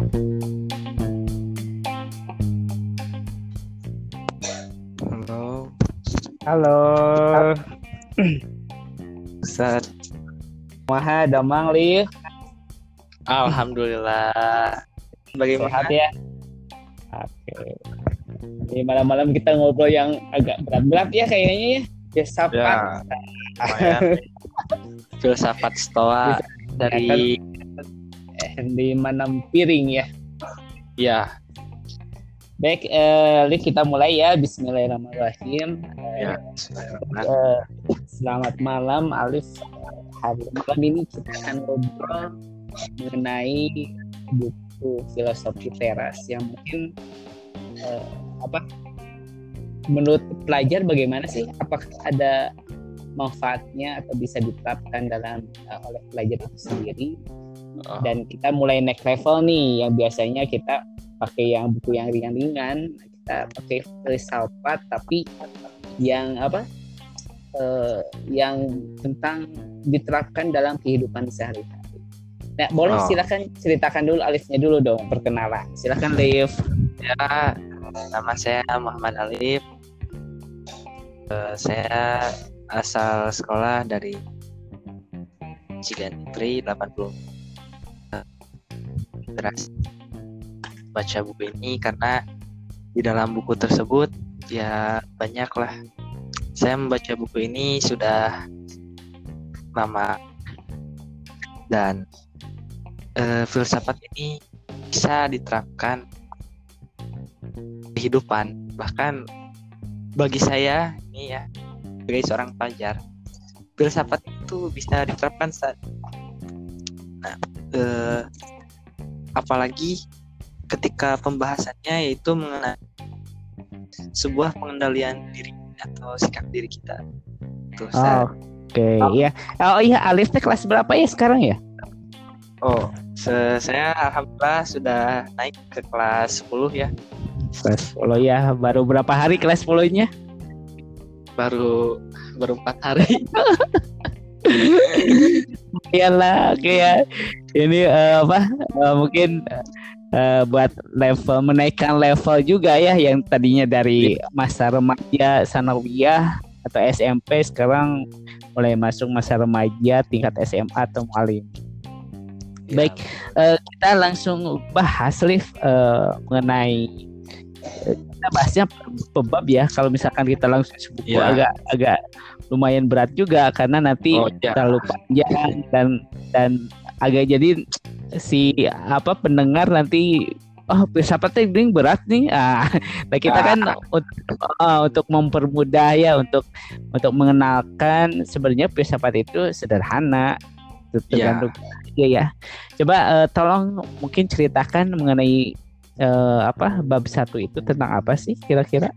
Halo, Halo. Ustaz. Maha damang li. Alhamdulillah. Bagaimana? Sehat ya? Oke. Ini malam-malam kita ngobrol yang agak berat-berat ya kayaknya ya. Filsafat. Ya, lumayan. Filsafat stoa dari di mana piring ya. ya, Baik, eh, kita mulai ya. Bismillahirrahmanirrahim. ya. Eh, selamat malam, Alif. Hari malam ini kita akan ngobrol mengenai buku filosofi teras yang mungkin eh, apa? Menurut pelajar bagaimana sih? Apakah ada manfaatnya atau bisa diterapkan dalam eh, oleh pelajar itu sendiri? Oh, Dan kita mulai naik level nih, yang biasanya kita pakai yang buku yang ringan-ringan, kita pakai filsafat tapi yang apa? eh, yang tentang diterapkan dalam kehidupan sehari-hari. Nah, boleh Oh. silakan ceritakan dulu Alifnya dulu dong perkenalan. Silakan Alif. ya. Nama saya Muhammad Alif. Eh, saya asal sekolah dari Ciganjur 80 Teras baca buku ini karena di dalam buku tersebut ya banyak lah saya membaca buku ini sudah lama. Dan eh, filsafat ini bisa diterapkan kehidupan bahkan bagi saya ini ya sebagai seorang pelajar filsafat itu bisa diterapkan saat nah eh, apalagi ketika pembahasannya yaitu mengenai sebuah pengendalian diri atau sikap diri kita tuh Ustaz. Oke, ya. Oh iya, Alif teh kelas berapa ya sekarang ya? oh se- saya alhamdulillah sudah naik ke kelas 10 ya Kelas 10 ya. Baru berapa hari kelas 10-nya? baru baru empat hari Iyalah, oke ya. Ini eh, apa? eh, mungkin eh, buat level menaikkan level juga ya yang tadinya dari masa remaja sanawiyah atau SMP sekarang mulai masuk masa remaja tingkat SMA atau mualim. Baik. Eh, kita langsung bahas Liv eh, mengenai kita bahasnya pebab ya. Kalau misalkan kita langsung sebuku Iya. agak agak lumayan berat juga karena nanti Oh, iya. terlalu panjang dan dan agak jadi si apa pendengar nanti oh filsafat ini berat nih ah nah kita kan untuk, oh, untuk mempermudah ya untuk untuk mengenalkan sebenarnya filsafat itu sederhana Iya. tergantung ya ya coba eh, tolong mungkin ceritakan mengenai eh, apa bab satu itu tentang apa sih kira-kira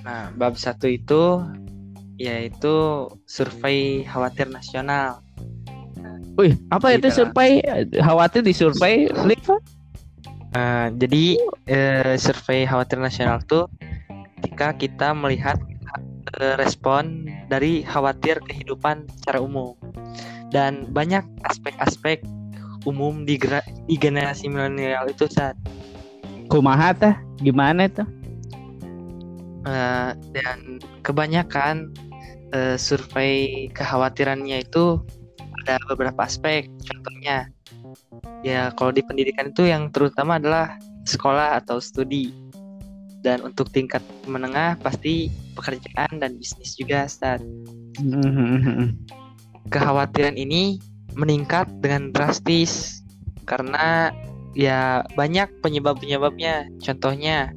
Nah, bab satu itu yaitu survei khawatir nasional. Wih, apa itu survei? Khawatir di survei, Liv? Eh, jadi eh, survei khawatir nasional tuh ketika kita melihat eh, respon dari khawatir kehidupan secara umum dan banyak aspek-aspek umum di, di generasi milenial itu saat Kumaha tah? Gimana tuh? Eh, dan kebanyakan eh, survei kekhawatirannya itu ada beberapa aspek. Contohnya, ya kalau di pendidikan itu yang terutama adalah sekolah atau studi. Dan untuk tingkat menengah pasti pekerjaan dan bisnis juga, Ustaz. Kekhawatiran ini meningkat dengan drastis karena ya banyak penyebab-penyebabnya. Contohnya,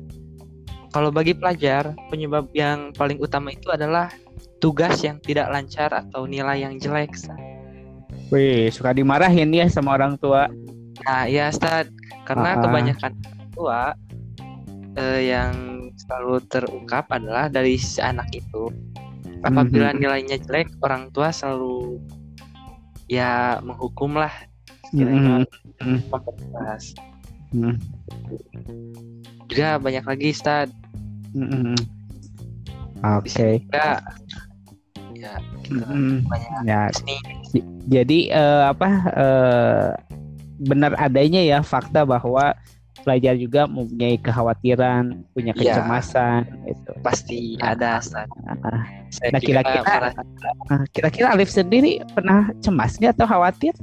kalau bagi pelajar, penyebab yang paling utama itu adalah tugas yang tidak lancar atau nilai yang jelek. Ustaz. Wih, suka dimarahin ya sama orang tua. Nah, ya Ustaz, karena Ah. kebanyakan orang tua eh, yang selalu terungkap adalah dari si anak itu. Apabila Mhm. nilainya jelek, orang tua selalu ya menghukum lah istilahnya Mhm. memperkeras. Mhm. Juga banyak lagi Ustaz. Mhm. Di sini Oke. juga ya Mhm. banyak Ya, seni jadi eh, apa eh, benar adanya ya fakta bahwa pelajar juga mempunyai kekhawatiran, punya Iya. kecemasan itu. Pasti ada Ustaz. Ah, Saya Nah, juga kira-kira- ah, Kira-kira Alif sendiri pernah cemas nggak atau khawatir?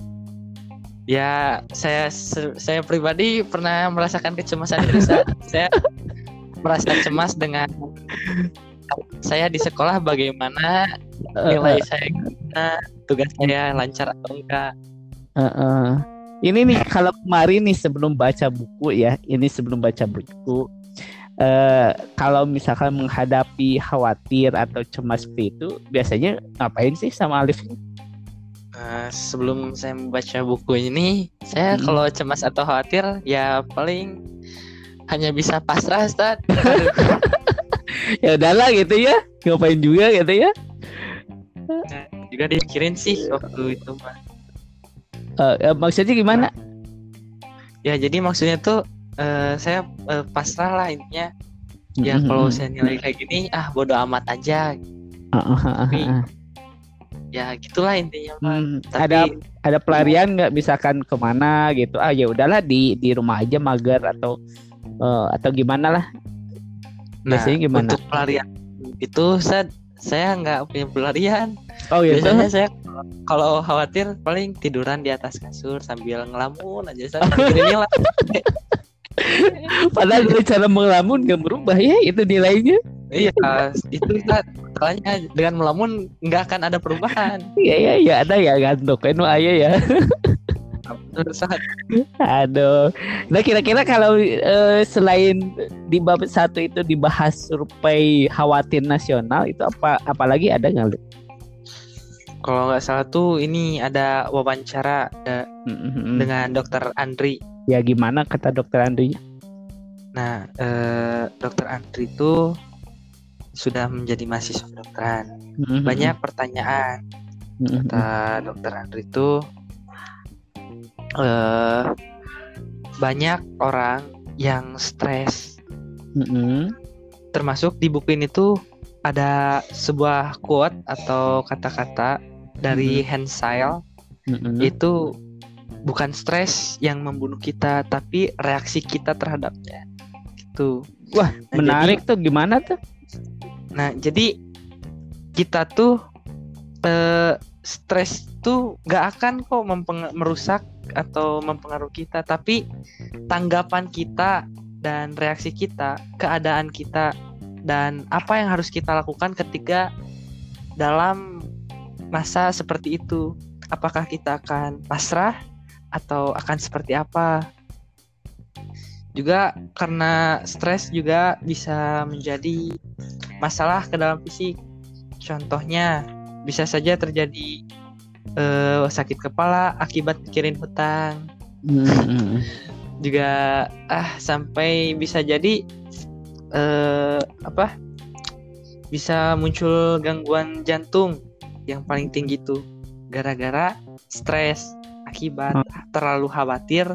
ya saya saya pribadi pernah merasakan kecemasan itu Ustaz. saya merasa cemas dengan saya di sekolah bagaimana nilai saya gimana, tugas saya lancar atau enggak. Eh, eh. Ini nih kalau kemarin nih sebelum baca buku ya, ini sebelum baca buku. eh kalau misalkan menghadapi khawatir atau cemas seperti itu, biasanya ngapain sih sama Alif? Nah, sebelum saya membaca buku ini, saya Hmm. kalau cemas atau khawatir ya paling hanya bisa pasrah, Ustaz. Ya udahlah gitu ya, ngapain juga gitu ya. Juga dipikirin sih waktu itu, Pak. Eh, eh, maksudnya gimana? Ya, jadi maksudnya tuh eh, saya eh, pasrah lah intinya. Ya Mm-mm. kalau saya nilai kayak gini, ah bodo amat aja. Ah, ah, ah, Tapi. Ya gitulah intinya, Pak. Hmm, Tapi ada ada pelarian nggak misalkan ke mana gitu? Ah ya udahlah di di rumah aja mager atau eh, atau gimana lah? nah, biasanya gimana? untuk pelarian itu saya saya nggak punya pelarian. Oh ya Biasanya saya kalau khawatir paling tiduran di atas kasur sambil ngelamun aja saya mikirin nilai. Padahal dari cara melamun nggak berubah ya itu nilainya. Iya, itu kan masalahnya dengan melamun nggak akan ada perubahan. Iya iya iya ada ya gantok kan ayah ya. Aduh. Nah kira-kira kalau eh, selain di bab satu itu dibahas survei khawatir nasional itu apa apalagi ada nggak? Lu? Kalau nggak salah tuh ini ada wawancara eh, Mm-mm. dengan Dokter Andri. Ya gimana kata dokter Andri? Nah, eh, Dokter Andri itu sudah menjadi mahasiswa kedokteran. Mm-mm. Banyak pertanyaan. Mm-mm. Kata Dokter Andri itu eh banyak orang yang stres Mm-mm. termasuk di buku ini tuh ada sebuah quote atau kata-kata dari Hensile Mm-mm. itu bukan stres yang membunuh kita tapi reaksi kita terhadapnya gitu Wah Nah, menarik tuh gimana tuh? nah jadi kita tuh eh, stres tuh gak akan kok merusak atau mempengaruhi kita. Tapi tanggapan kita dan reaksi kita keadaan kita dan apa yang harus kita lakukan ketika dalam masa seperti itu. Apakah kita akan pasrah atau akan seperti apa? Juga karena stres juga bisa menjadi masalah ke dalam fisik. Contohnya bisa saja terjadi eh, sakit kepala akibat mikirin hutang Mm-mm. juga ah sampai bisa jadi eh apa bisa muncul gangguan jantung yang paling tinggi tuh gara-gara stres akibat Hmm. terlalu khawatir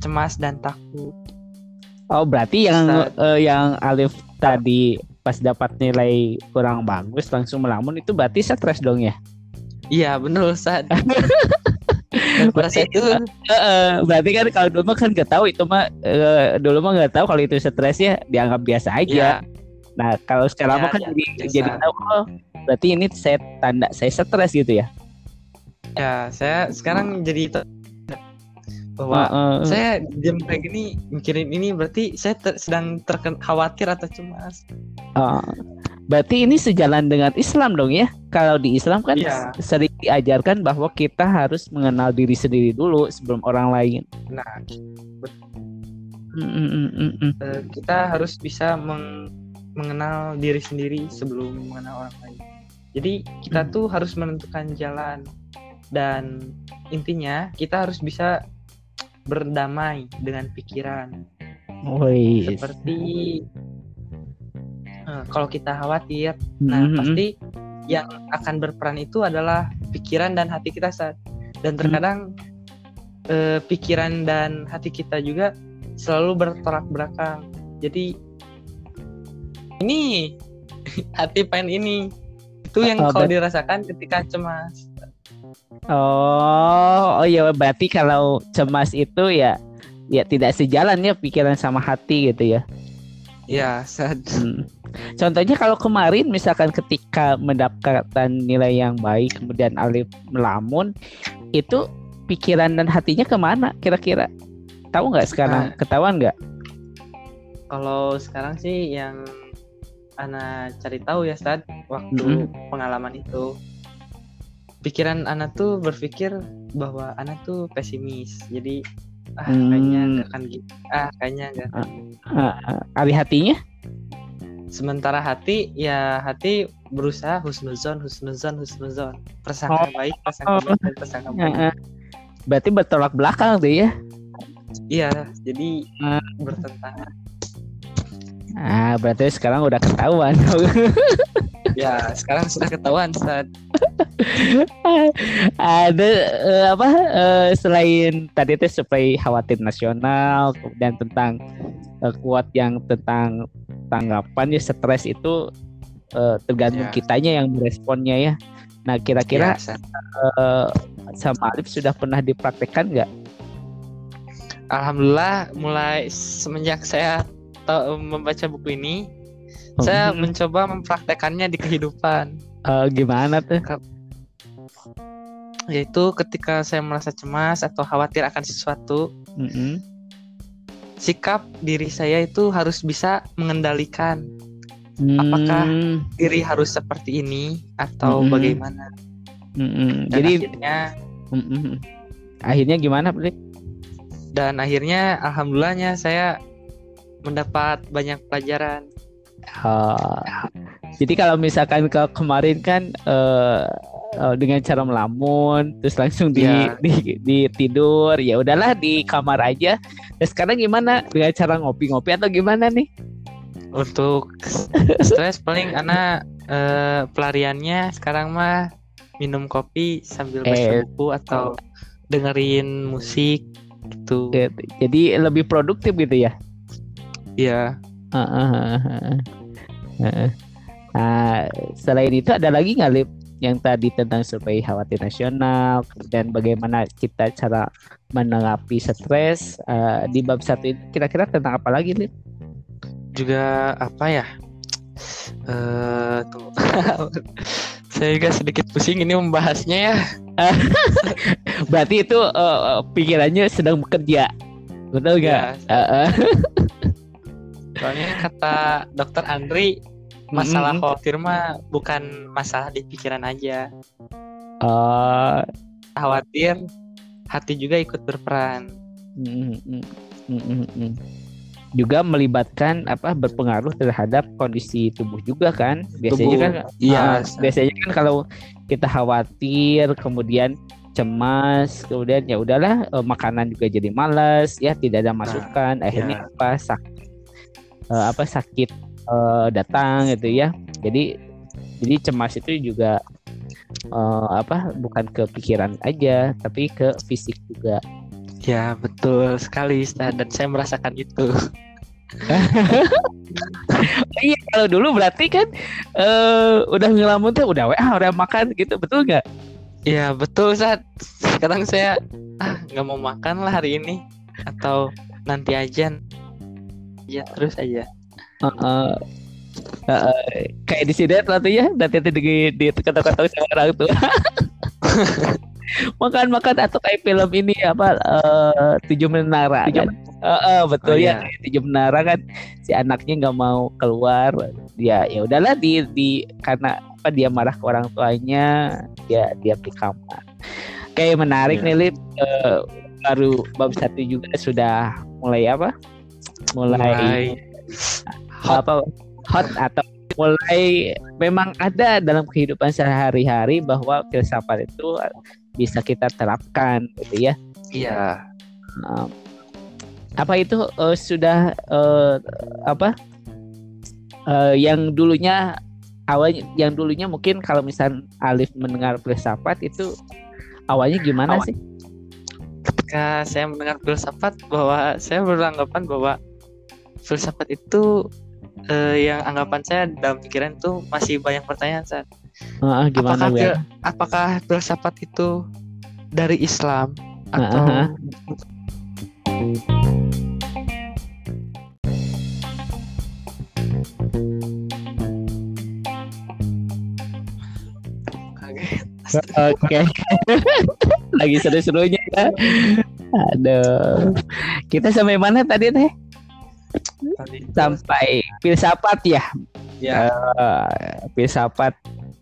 cemas dan takut Oh berarti yang eh, yang Alif tadi pas dapat nilai kurang bagus langsung melamun itu berarti stres dong ya? Iya bener Ustaz saat itu Heeh, berarti kan kalau dulu mah kan nggak tahu itu mah eh, dulu mah nggak tahu kalau itu stres ya dianggap biasa aja. ya Nah kalau secara Ya, lama kan ya, jadi biasa. jadi tahu oh berarti ini saya tanda saya stres gitu ya. ya saya sekarang jadi te- bahwa Heeh. saya diam kayak gini mikirin ini berarti saya ter- sedang terken khawatir atau cemas Oh, berarti ini sejalan dengan Islam dong ya. Kalau di Islam kan Iya. sering diajarkan bahwa kita harus mengenal diri sendiri dulu sebelum orang lain. nah Mm, mm, mm, eh, kita harus bisa meng- mengenal diri sendiri sebelum mengenal orang lain jadi kita Hmm. tuh harus menentukan jalan dan intinya kita harus bisa berdamai dengan pikiran Wih. seperti eh, kalau kita khawatir Nah, Mm, mm, mm. pasti yang akan berperan itu adalah pikiran dan hati kita saat dan terkadang eh, pikiran dan hati kita juga selalu bertolak belakang. Jadi ini hati pengen ini itu yang kalau bet- dirasakan ketika cemas. Oh, oh ya berarti kalau cemas itu ya ya tidak sejalan ya pikiran sama hati gitu ya. Ya, sad. Hmm. Contohnya kalau kemarin misalkan ketika mendapatkan nilai yang baik kemudian Alif melamun itu pikiran dan hatinya ke mana kira-kira? Tahu nggak sekarang? Nah. Ketahuan nggak? Kalau sekarang sih yang Ana cari tahu ya Stad waktu Mm-mm. pengalaman itu pikiran Ana tuh berpikir bahwa Ana tuh pesimis jadi ah Hmm. kayaknya nggak akan gitu ah kayaknya nggak akan. Ah, ah, Ari hatinya? sementara hati ya hati berusaha husnuzon husnuzon husnuzon prasangka Oh. baik prasangka baik dan prasangka baik Ah, ah. Berarti bertolak belakang tuh ya? iya jadi Ah. bertentangan Ah, berarti sekarang udah ketahuan. ya sekarang sudah ketahuan Stad Ada eh, apa eh, selain tadi itu supaya khawatir nasional, kemudian tentang eh, kuat yang tentang tanggapan ya stres itu eh, tergantung Ya. kitanya yang meresponnya ya. Nah, kira-kira Ya, eh, sama Alif sudah pernah dipraktekkan nggak? Alhamdulillah mulai semenjak saya membaca buku ini saya Hmm, mencoba mempraktekannya di kehidupan eh, gimana tuh? Yaitu ketika saya merasa cemas atau khawatir akan sesuatu Mm-mm. sikap diri saya itu harus bisa mengendalikan Apakah- Hmm, diri harus seperti ini atau Mm-mm. bagaimana mm-mm. dan Jadi akhirnya mm-mm. akhirnya gimana, Blik? dan akhirnya alhamdulillahnya saya mendapat banyak pelajaran Oh, jadi kalau misalkan ke kemarin kan eh, eh, dengan cara melamun, terus langsung di, Ya. di, di tidur, ya udahlah di kamar aja. Terus sekarang gimana? Dengan cara ngopi-ngopi atau gimana nih? untuk stres paling anak eh, pelariannya sekarang mah minum kopi sambil baca Eh. buku atau dengerin musik gitu. Jadi lebih produktif gitu ya? ya Heeh. Nah, selain itu ada lagi nggak Lip yang tadi tentang survei khawatir nasional, kemudian bagaimana kita cara menanggapi stres eh, di bab satu ini kira-kira tentang apa lagi Lip? juga apa ya eh tuh saya juga sedikit pusing ini membahasnya ya Berarti itu eh, pikirannya sedang bekerja, betul nggak? Ya, Heeh. soalnya kata dokter Andri masalah Mm-mm. khawatir mah bukan masalah di pikiran aja Eh, khawatir hati juga ikut berperan mm, mm, mm, mm, mm. juga melibatkan apa berpengaruh terhadap kondisi tubuh juga kan biasanya Tubuh. kan Iya, Sa. biasanya kan kalau kita khawatir kemudian cemas kemudian ya udahlah eh, makanan juga jadi malas ya tidak ada masukan akhirnya apa sakit eh, apa sakit eh, datang gitu ya jadi jadi cemas itu juga eh, apa bukan ke pikiran aja tapi ke fisik juga Ya betul sekali dan saya merasakan itu. Iya kalau dulu berarti kan eh udah ngelamun tuh udah WA udah makan gitu betul nggak? Ya betul Ustaz. Sekarang saya ah nggak mau makan lah hari ini atau nanti aja. Ya terus aja. Kayak di sini tuh ya nanti nanti di di kata-kata sama orang tuh. makan makan atau kayak film ini apa eh, tujuh menara kan? Heeh, betul Oh, ya iya. kayak tujuh menara kan si anaknya nggak mau keluar dia ya udahlah di di karena apa dia marah ke orang tuanya dia dia di kamar kayak menarik Iya. nih Lip Eh, baru bab satu juga sudah mulai apa mulai, Mulai apa hot atau mulai memang ada dalam kehidupan sehari-hari bahwa filsafat itu bisa kita terapkan gitu ya. Iya. Um, apa itu eh, sudah eh, apa eh, yang dulunya awalnya yang dulunya mungkin kalau misal Alif mendengar filsafat itu awalnya gimana Awal- sih? ketika saya mendengar filsafat bahwa saya beranggapan bahwa filsafat itu eh, yang anggapan saya dalam pikiran itu masih banyak pertanyaan Ustaz. Heeh, gimana apakah ya? fil- apakah filsafat itu dari Islam atau Aha. Kaget. Oke. Lagi seru-serunya ya. Aduh. Kita sampai mana tadi teh? Tadi Sampai filsafat ya. ya Eh, filsafat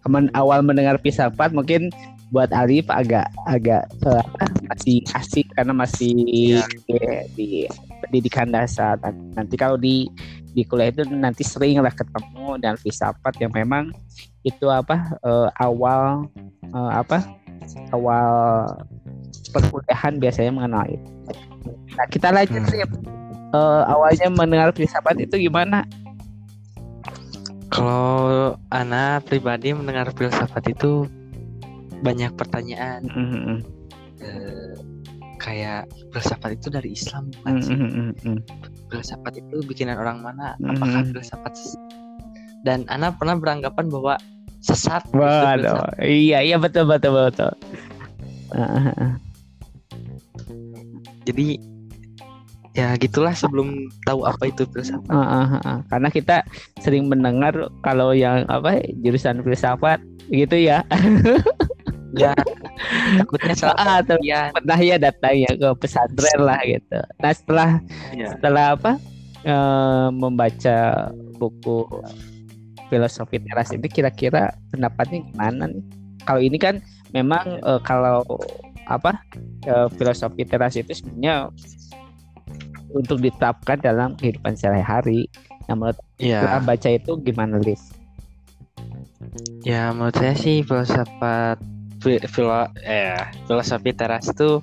Men- awal mendengar filsafat mungkin buat Alif agak agak apa, masih asik karena masih Iya. di, di pendidikan dasar Dan nanti kalau di di kuliah itu nanti sering lah ketemu dan filsafat yang memang itu apa eh, awal eh, apa awal perkuliahan biasanya mengenal itu. Nah kita lanjut Hmm. Eh, awalnya mendengar filsafat itu gimana? Kalau Ana pribadi mendengar filsafat itu banyak pertanyaan Mm-mm. eh, kayak filsafat itu dari Islam bukan sih? Mm-mm. Filsafat itu bikinan orang mana? Apakah Mm-mm. filsafat ses- dan Ana pernah beranggapan bahwa sesat Waduh, filsafat. iya iya betul betul betul. Jadi ya gitulah sebelum tahu apa itu filsafat. ah, ah, ah. Karena kita sering mendengar kalau yang apa jurusan filsafat gitu ya. Ya takutnya salah. Ah, atau Ya, pernah ya datangnya ke pesantren lah gitu. Nah setelah ya. setelah apa eh, membaca buku filosofi teras ini kira-kira pendapatnya gimana nih? Kalau ini kan memang eh, kalau apa eh, filosofi teras itu sebenarnya untuk diterapkan dalam kehidupan sehari-hari. Nah menurut Ya, setelah baca itu gimana Liv? ya menurut saya sih filsafat fi- filo, eh, filosofi teras itu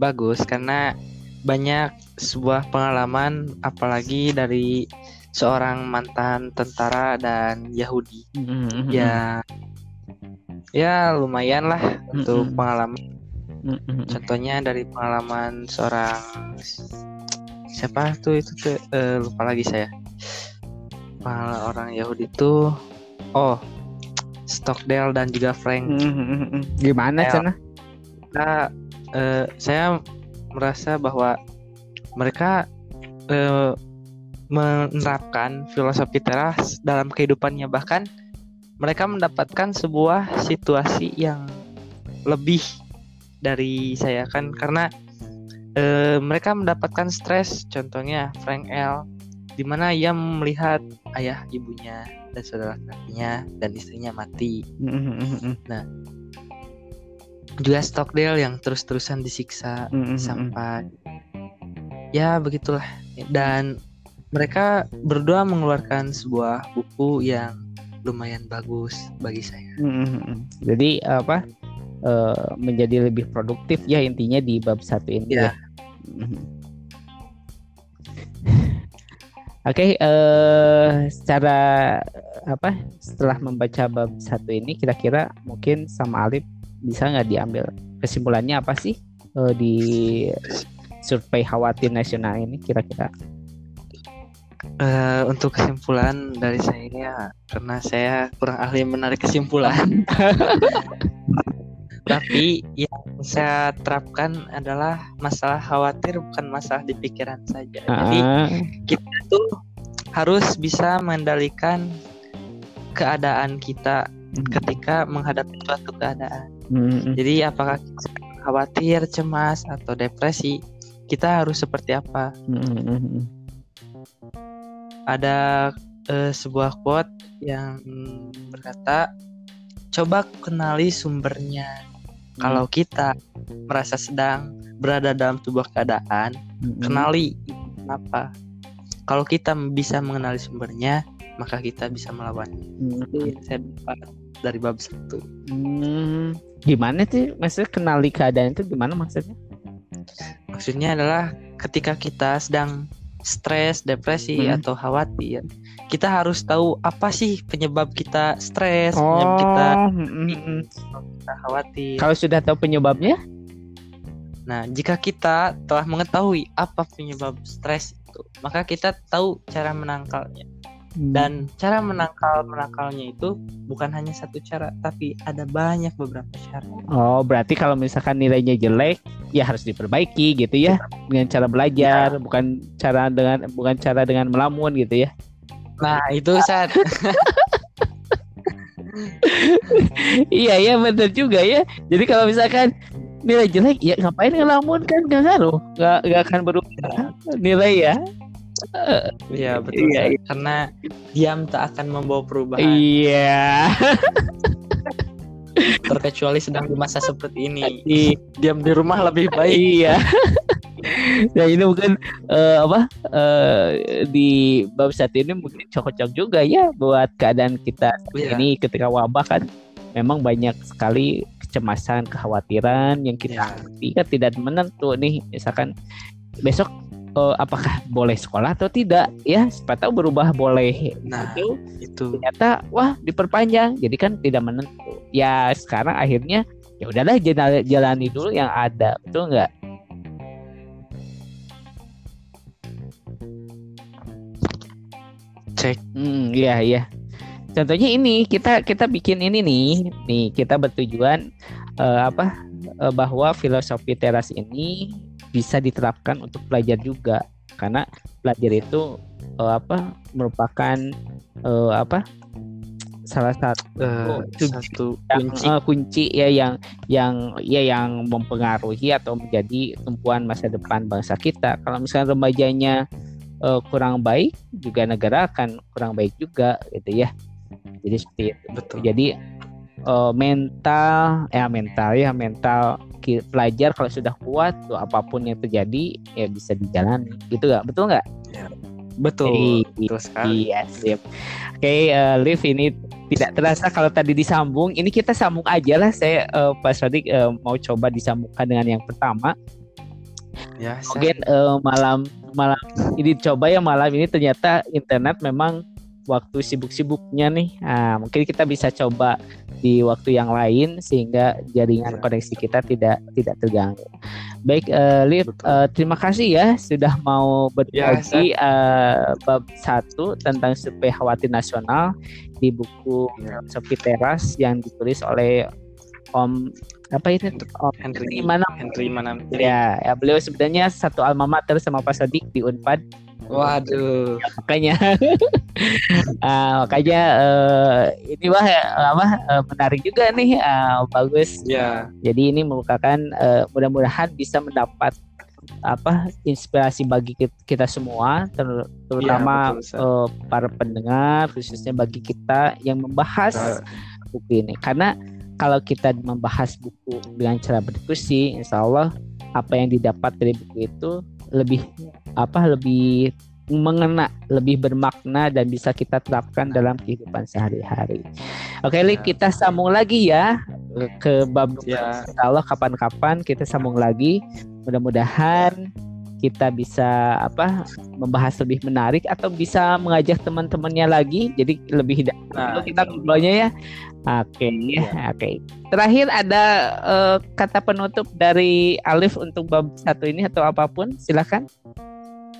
bagus karena banyak sebuah pengalaman apalagi dari seorang mantan tentara dan Yahudi. Mm-hmm. Ya ya lumayan lah untuk Mm-mm. pengalaman. Mm-mm. Contohnya dari pengalaman seorang siapa tuh itu tuh eh, lupa lagi saya. Pengalaman orang Yahudi itu oh Stockdale dan juga Frank. Mm-mm. Gimana Ya. sana? Nah, eh, saya merasa bahwa mereka eh, menerapkan filosofi teras dalam kehidupannya bahkan mereka mendapatkan sebuah situasi yang lebih dari saya kan karena eh, mereka mendapatkan stres contohnya Frank L di mana ia melihat ayah ibunya dan saudara kakinya dan istrinya mati Mm-mm. juga Stockdale yang terus-terusan disiksa Mm-mm. sampai ya begitulah dan mereka berdua mengeluarkan sebuah buku yang lumayan bagus bagi saya. Mm-mm. Jadi apa eh, menjadi lebih produktif ya intinya di bab satu ini Ya. ya. Oke, eh secara apa setelah membaca bab satu ini kira-kira mungkin sama Alif bisa nggak diambil kesimpulannya apa sih eh, di survei khawatir nasional ini kira-kira? Eh, untuk kesimpulan dari saya ya, karena saya kurang ahli menarik kesimpulan. Tapi yang saya terapkan adalah masalah khawatir bukan masalah di pikiran saja. Jadi Ah, kita tuh harus bisa mengendalikan keadaan kita ketika menghadapi suatu keadaan. mm, Jadi apakah kita khawatir, cemas atau depresi, kita harus seperti apa? mm, mm, mm. Ada eh, sebuah quote yang berkata, coba kenali sumbernya. Kalau kita merasa sedang berada dalam sebuah keadaan, Mm, mm. kenali kenapa. Kalau kita bisa mengenali sumbernya, maka kita bisa melawannya. Mm, Itu saya dapat dari bab satu. Hmm, gimana sih maksudnya kenali keadaan itu gimana maksudnya? Maksudnya adalah ketika kita sedang stres, depresi Hmm. atau khawatir, kita harus tahu apa sih penyebab kita stres, penyebab kita, mm, kita khawatir. kalau sudah tahu penyebabnya, Nah, jika kita telah mengetahui apa penyebab stres itu, maka kita tahu cara menangkalnya. Hmm. dan cara menangkal menangkalnya itu bukan hanya satu cara tapi ada banyak beberapa cara Oh, berarti kalau misalkan nilainya jelek, ya harus diperbaiki gitu ya, dengan cara belajar, bukan cara dengan bukan cara dengan melamun gitu ya. Nah itu saat iya ya benar juga ya. Jadi kalau misalkan nilai jelek, ya ngapain ngelamun kan gak ngaruh, gak, gak akan berubah nilai ya. Iya betul Iya, Sat. karena diam tak akan membawa perubahan Iya. terkecuali sedang di masa seperti ini Iya. diam di rumah lebih baik Iya. Nah ini mungkin eh, apa eh, di bab satu ini mungkin cocok juga ya buat keadaan kita Iya. ini ketika wabah kan memang banyak sekali kecemasan, kekhawatiran yang kita hadapi kan tidak menentu nih. Misalkan besok eh, apakah boleh sekolah atau tidak ya? Siapa tahu berubah boleh. nah Itu itu ternyata wah diperpanjang jadi kan tidak menentu ya sekarang akhirnya ya udahlah jala- jalani dulu yang ada betul nggak cek. Hmm iya iya. Contohnya ini kita kita bikin ini nih. Nih kita bertujuan eh, apa eh, bahwa filosofi teras ini bisa diterapkan untuk pelajar juga. Karena pelajar itu eh, apa merupakan eh, apa salah satu itu satu yang, kunci. eh, kunci ya yang yang ya yang mempengaruhi atau menjadi tumpuan masa depan bangsa kita. Kalau misalnya remajanya eh, kurang baik, juga negara akan kurang baik juga gitu ya. Jadi seperti itu. betul Jadi eh, mental ya mental ya mental pelajar kalau sudah kuat tuh apa pun yang terjadi ya bisa dijalani gitu nggak betul nggak? betul Iya. betul sekali Iya, sip. Oke, eh, Liv ini tidak terasa kalau tadi disambung. Ini kita sambung aja lah. Saya eh, Pak Sodik eh, mau coba disambungkan dengan yang pertama. Ya Sat. Mungkin eh, malam malam ini coba ya malam ini ternyata internet memang waktu sibuk-sibuknya nih. Nah, mungkin kita bisa coba di waktu yang lain sehingga jaringan Iya. koneksi kita tidak tidak terganggu. Baik, eh, Liv, Betul. eh, terima kasih ya sudah mau Ya, berbagi eh, bab satu tentang survei khawatir nasional di buku Ya. Sofi Teras yang ditulis oleh Om apa itu? Om Henry mana? Henry mana? Ya, ya beliau sebenarnya satu alma mater sama Pak Sodik di Unpad. Waduh. Makanya. Ah, makanya eh, ini wah apa eh, menarik juga nih ah, bagus. Ya. Jadi ini merupakan eh, mudah-mudahan bisa mendapat apa inspirasi bagi kit- kita semua ter- terutama betul, Ustaz. eh, para pendengar khususnya bagi kita yang membahas Nah. buku ini. Karena kalau kita membahas buku dengan cara berdiskusi insya Allah apa yang didapat dari buku itu lebih apa lebih mengena lebih bermakna dan bisa kita terapkan dalam kehidupan sehari-hari. Oke, Lik, Ya. kita sambung lagi ya ke bab Ya. Insya Allah kapan-kapan kita sambung lagi. Mudah-mudahan kita bisa apa membahas lebih menarik atau bisa mengajak teman-temannya lagi. Jadi lebih Nah, kita ngobrolnya ya. Oke ya, oke. Terakhir ada eh, kata penutup dari Alif untuk bab satu ini atau apa pun, silakan.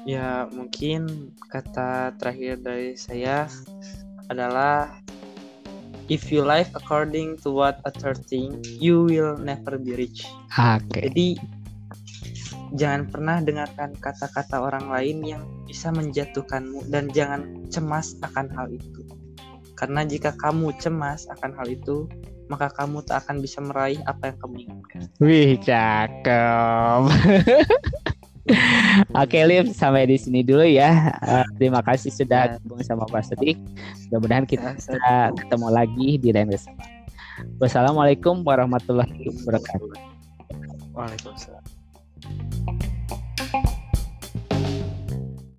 Ya, mungkin kata terakhir dari saya adalah if you live according to what other think, you will never be rich. Oke. Jadi jangan pernah dengarkan kata-kata orang lain yang bisa menjatuhkanmu dan jangan cemas akan hal itu. Karena jika kamu cemas akan hal itu, maka kamu tak akan bisa meraih apa yang kamu inginkan. Wih, cakep. Oke, Liv, sampai di sini dulu ya. Eh, terima kasih sudah Ya. gabung sama Pak Sedik. Mudah-mudahan kita Ya, bisa ketemu lagi di lain kesempatan. Wassalamualaikum warahmatullahi wabarakatuh. Waalaikumsalam.